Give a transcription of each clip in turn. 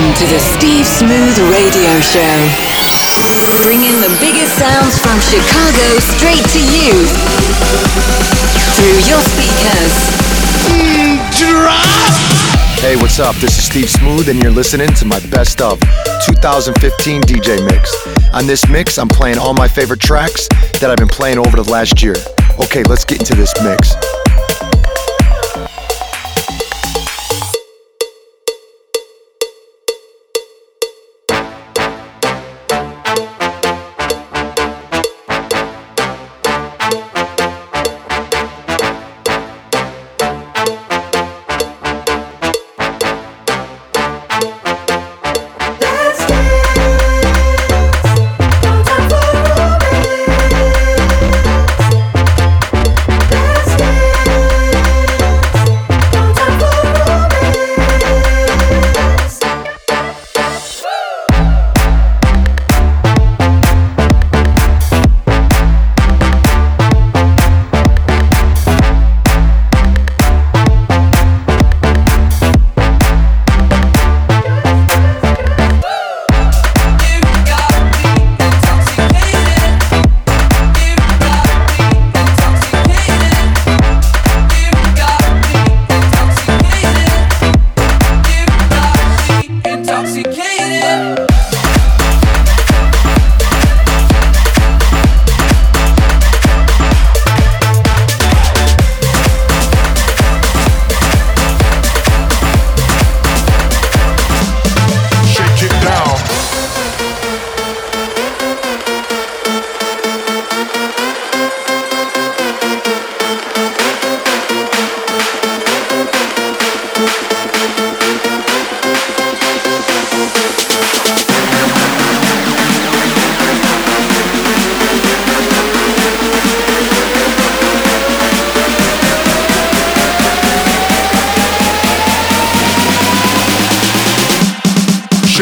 Welcome to the Steve Smooth Radio Show. Bringing the biggest sounds from Chicago straight to you through your speakers. Drop. Hey, what's up? This is Steve Smooth, and you're listening to my best of 2015 DJ mix. On this mix, I'm playing all my favorite tracks that I've been playing over the last year. Okay, let's get into this mix.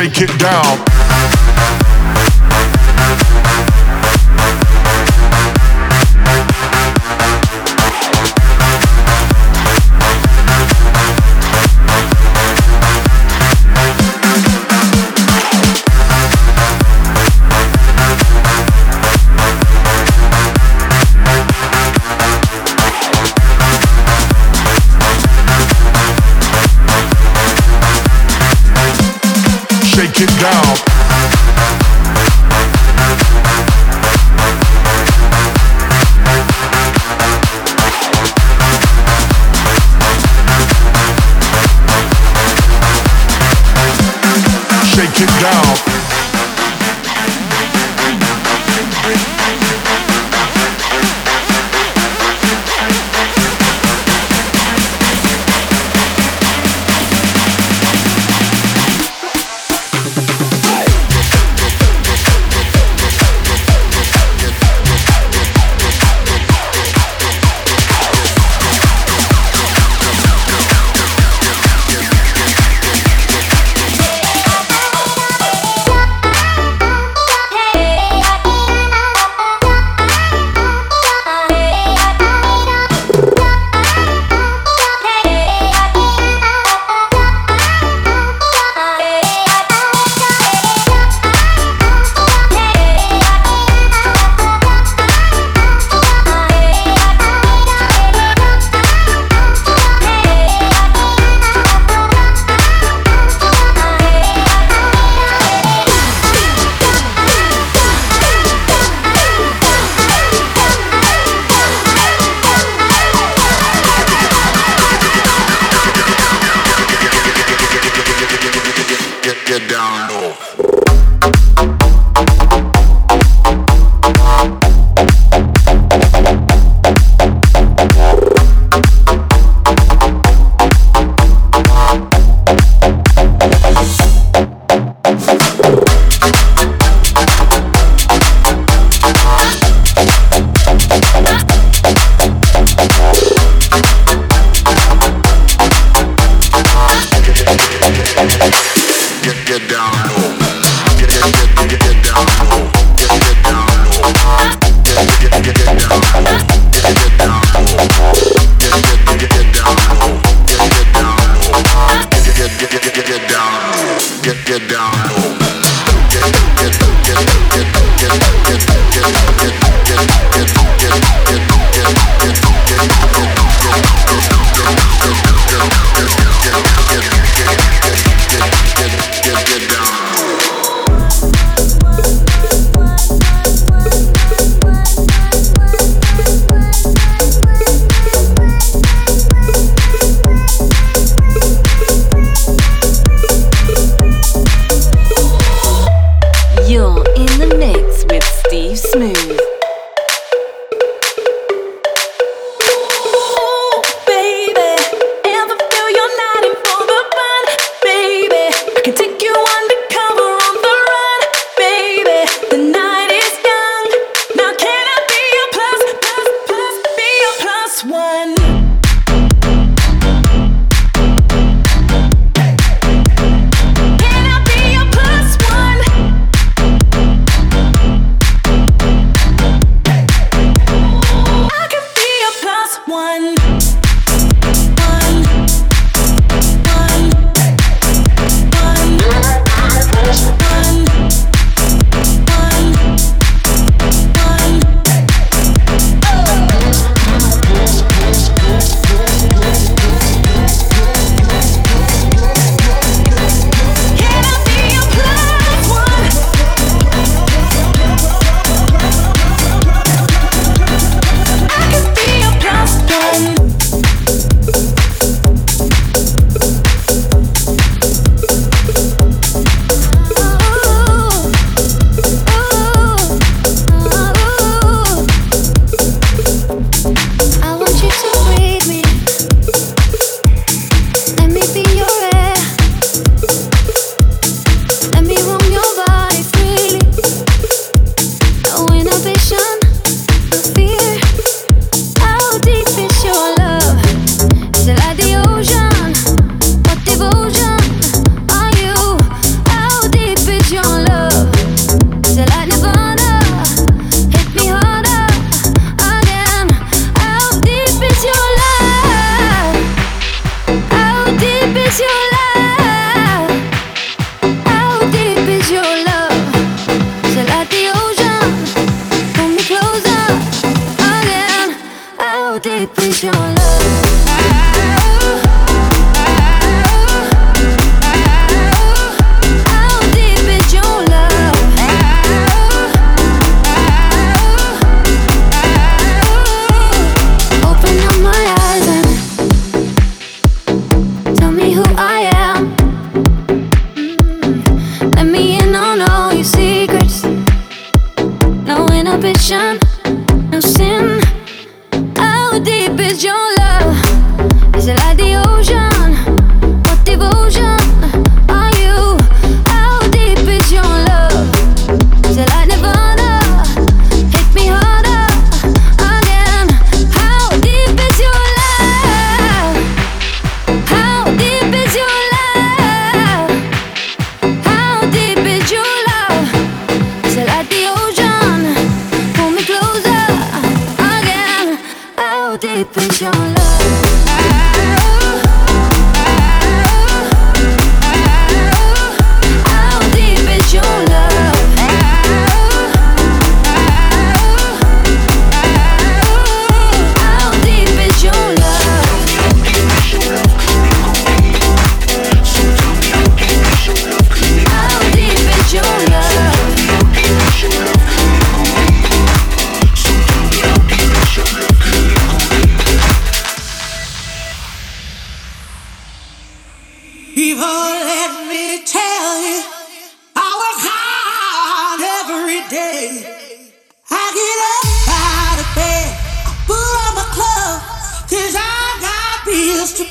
Get down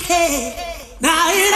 deep love.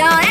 Don't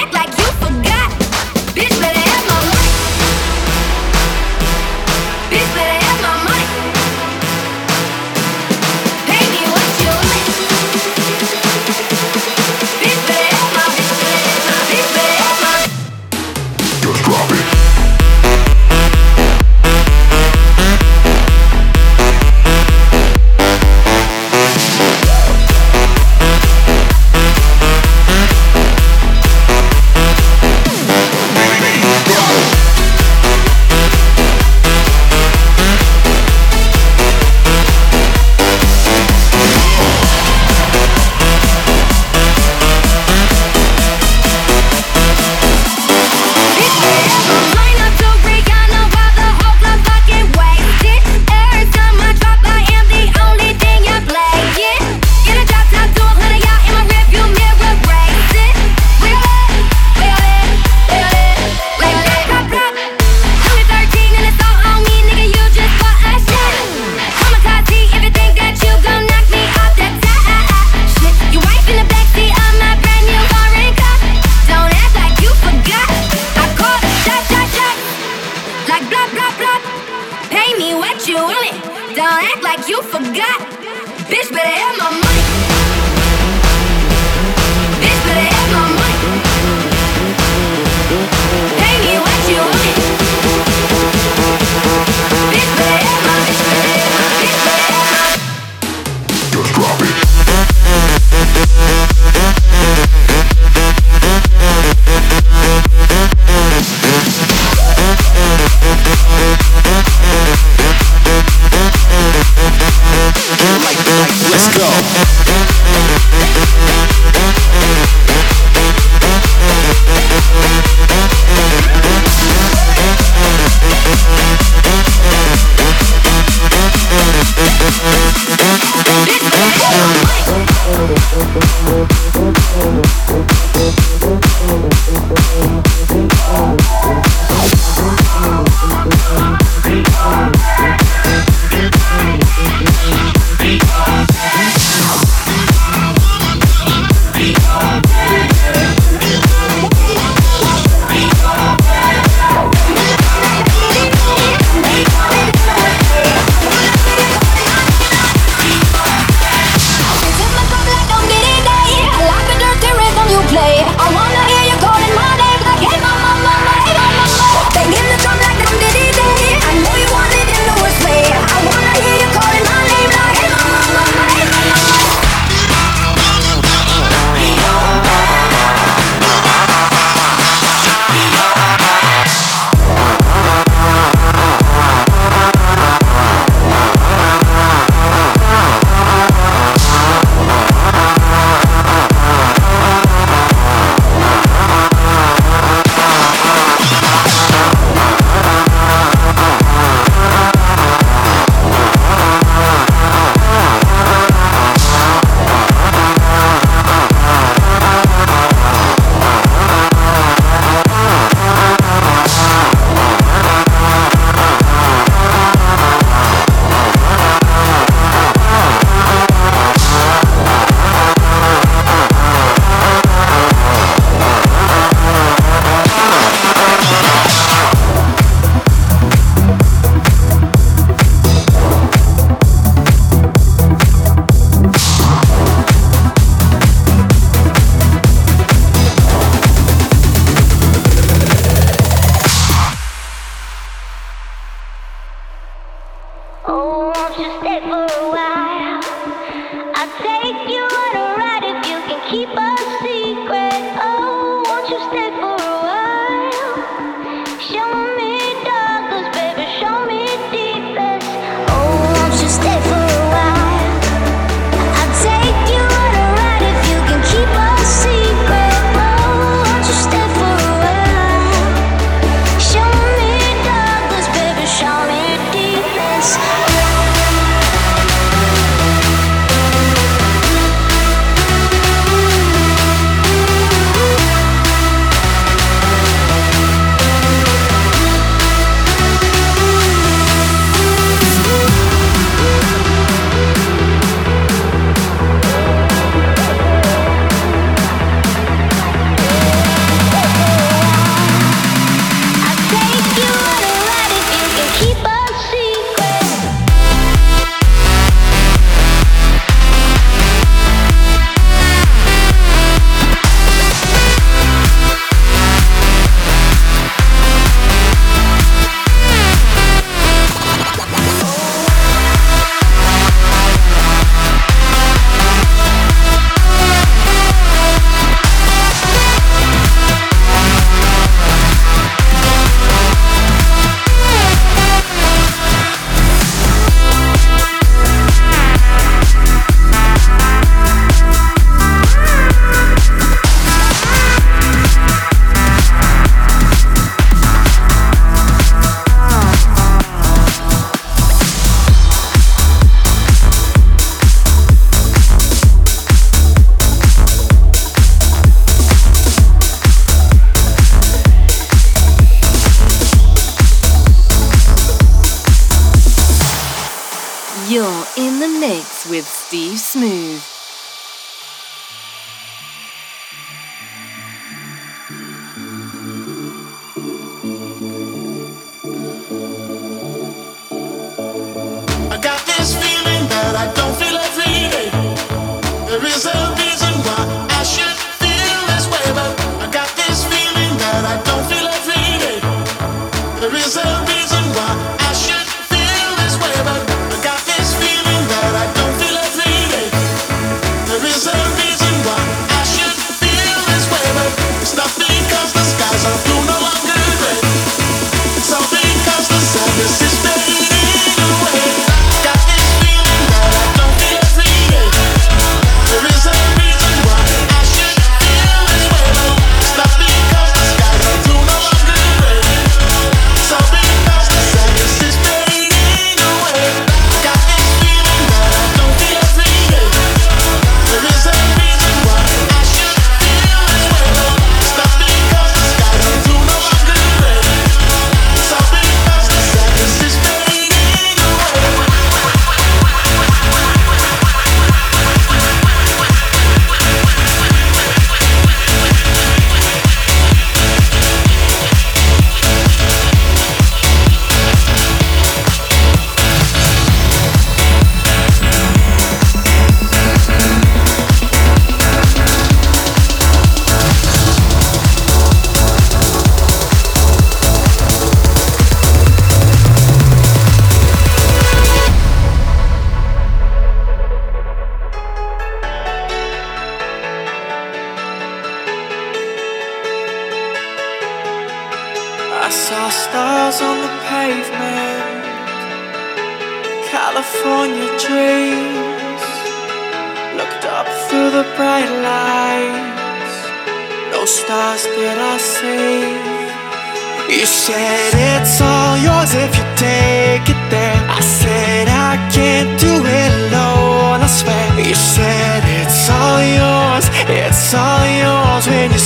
mix with Steve Smooth.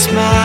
Keep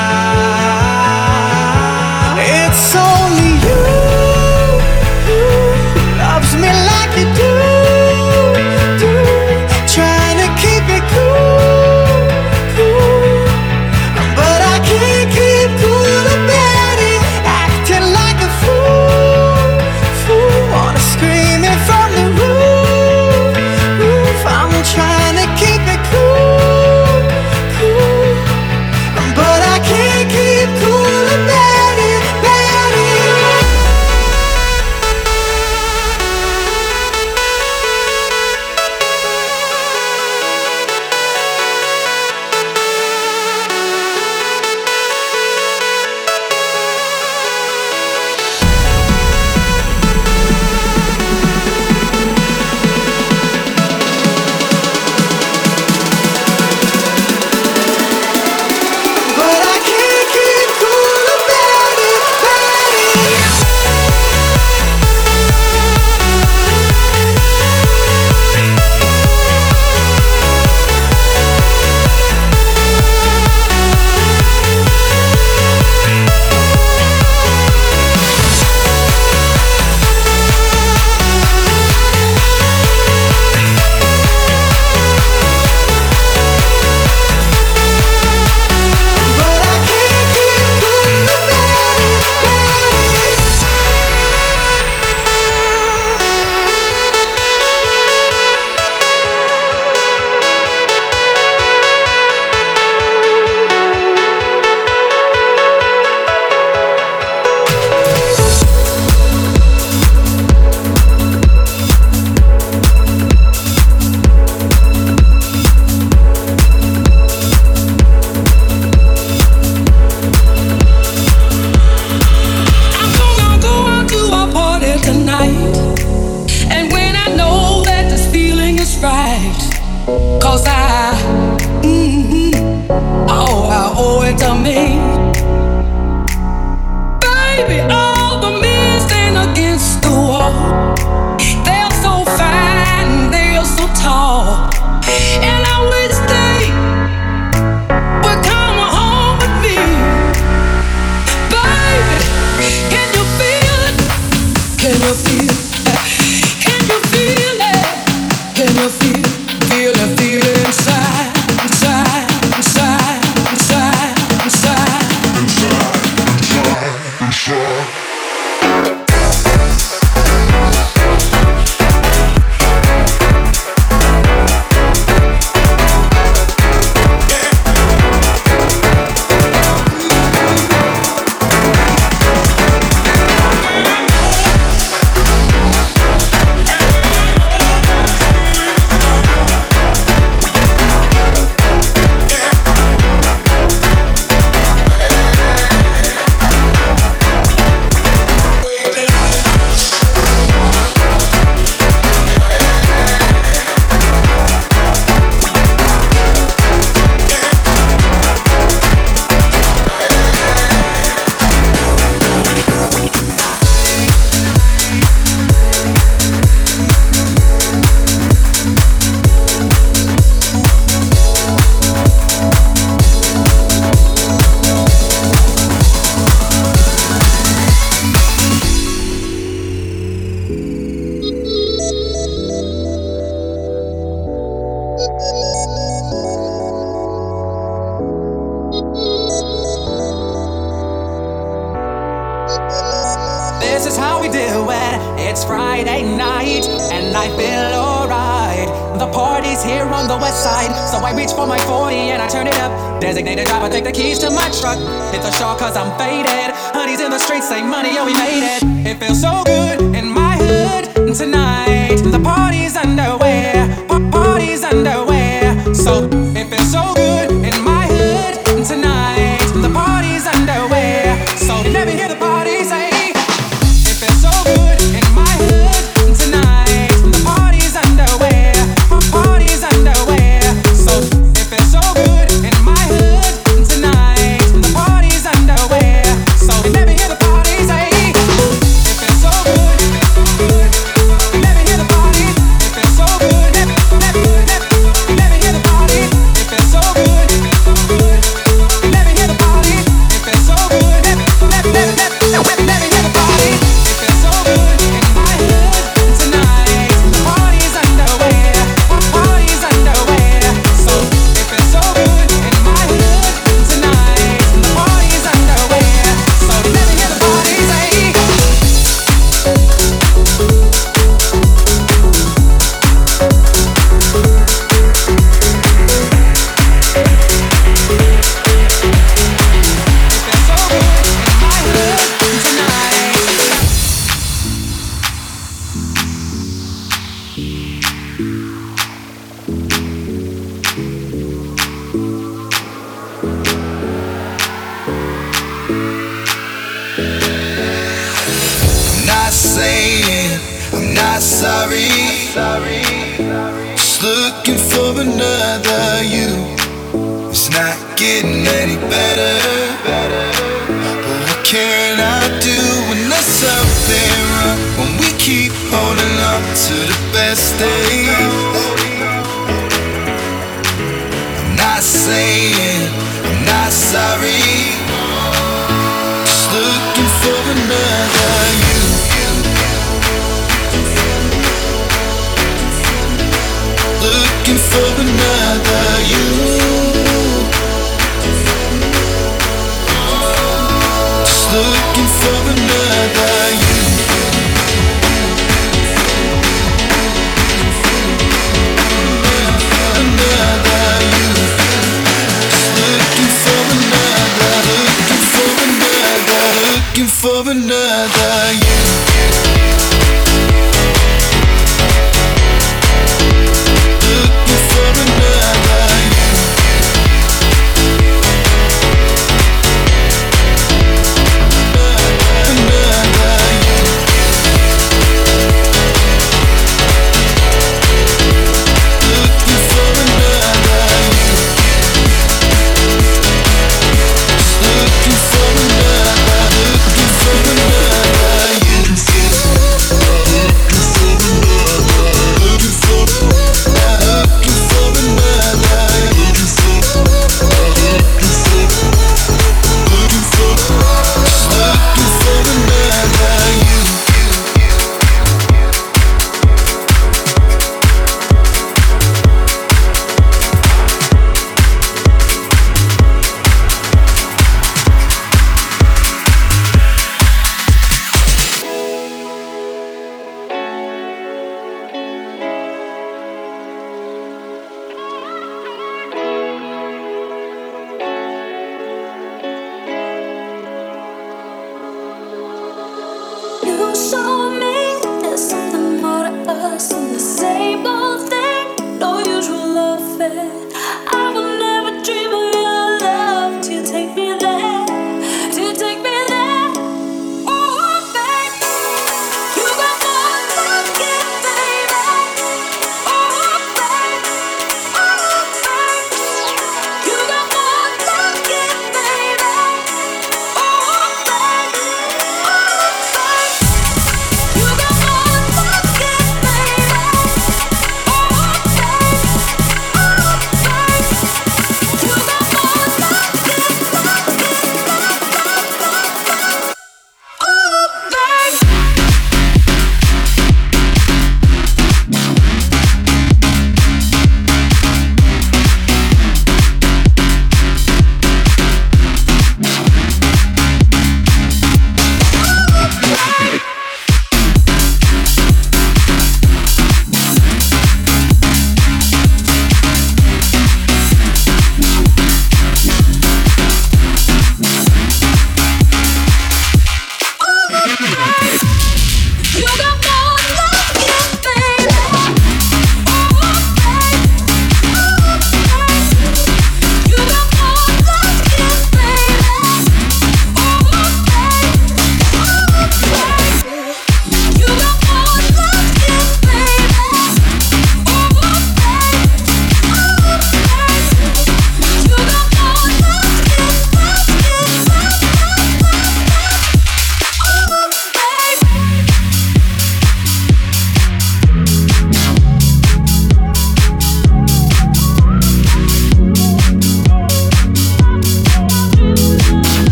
Another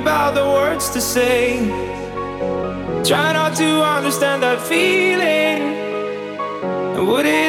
about the words to say. Try not to understand that feeling. Would it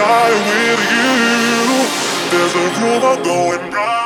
night with you. There's a rumor going round.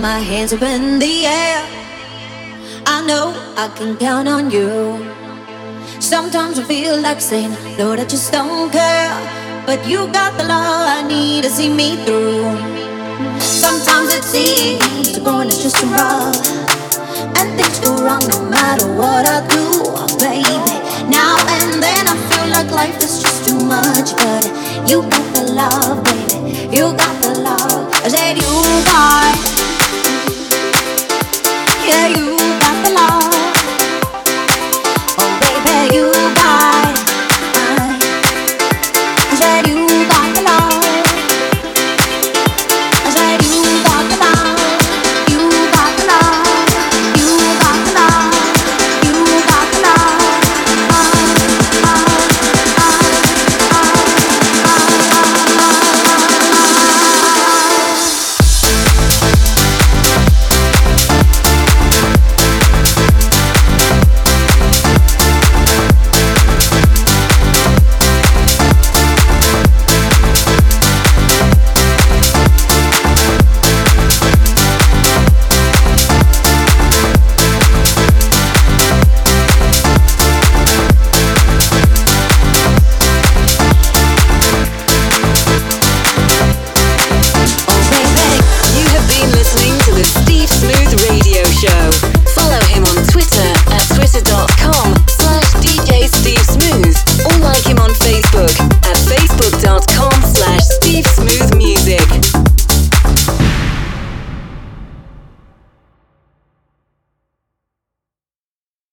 My hands up in the air. I know I can count on you. Sometimes I feel like saying, Lord, I just don't care. But you got the love I need to see me through. Sometimes it seems to go and it's just too rough. And things go wrong no matter what I do, baby. Now and then I feel like life is just too much. But you got the love, baby. You got the love. I said you you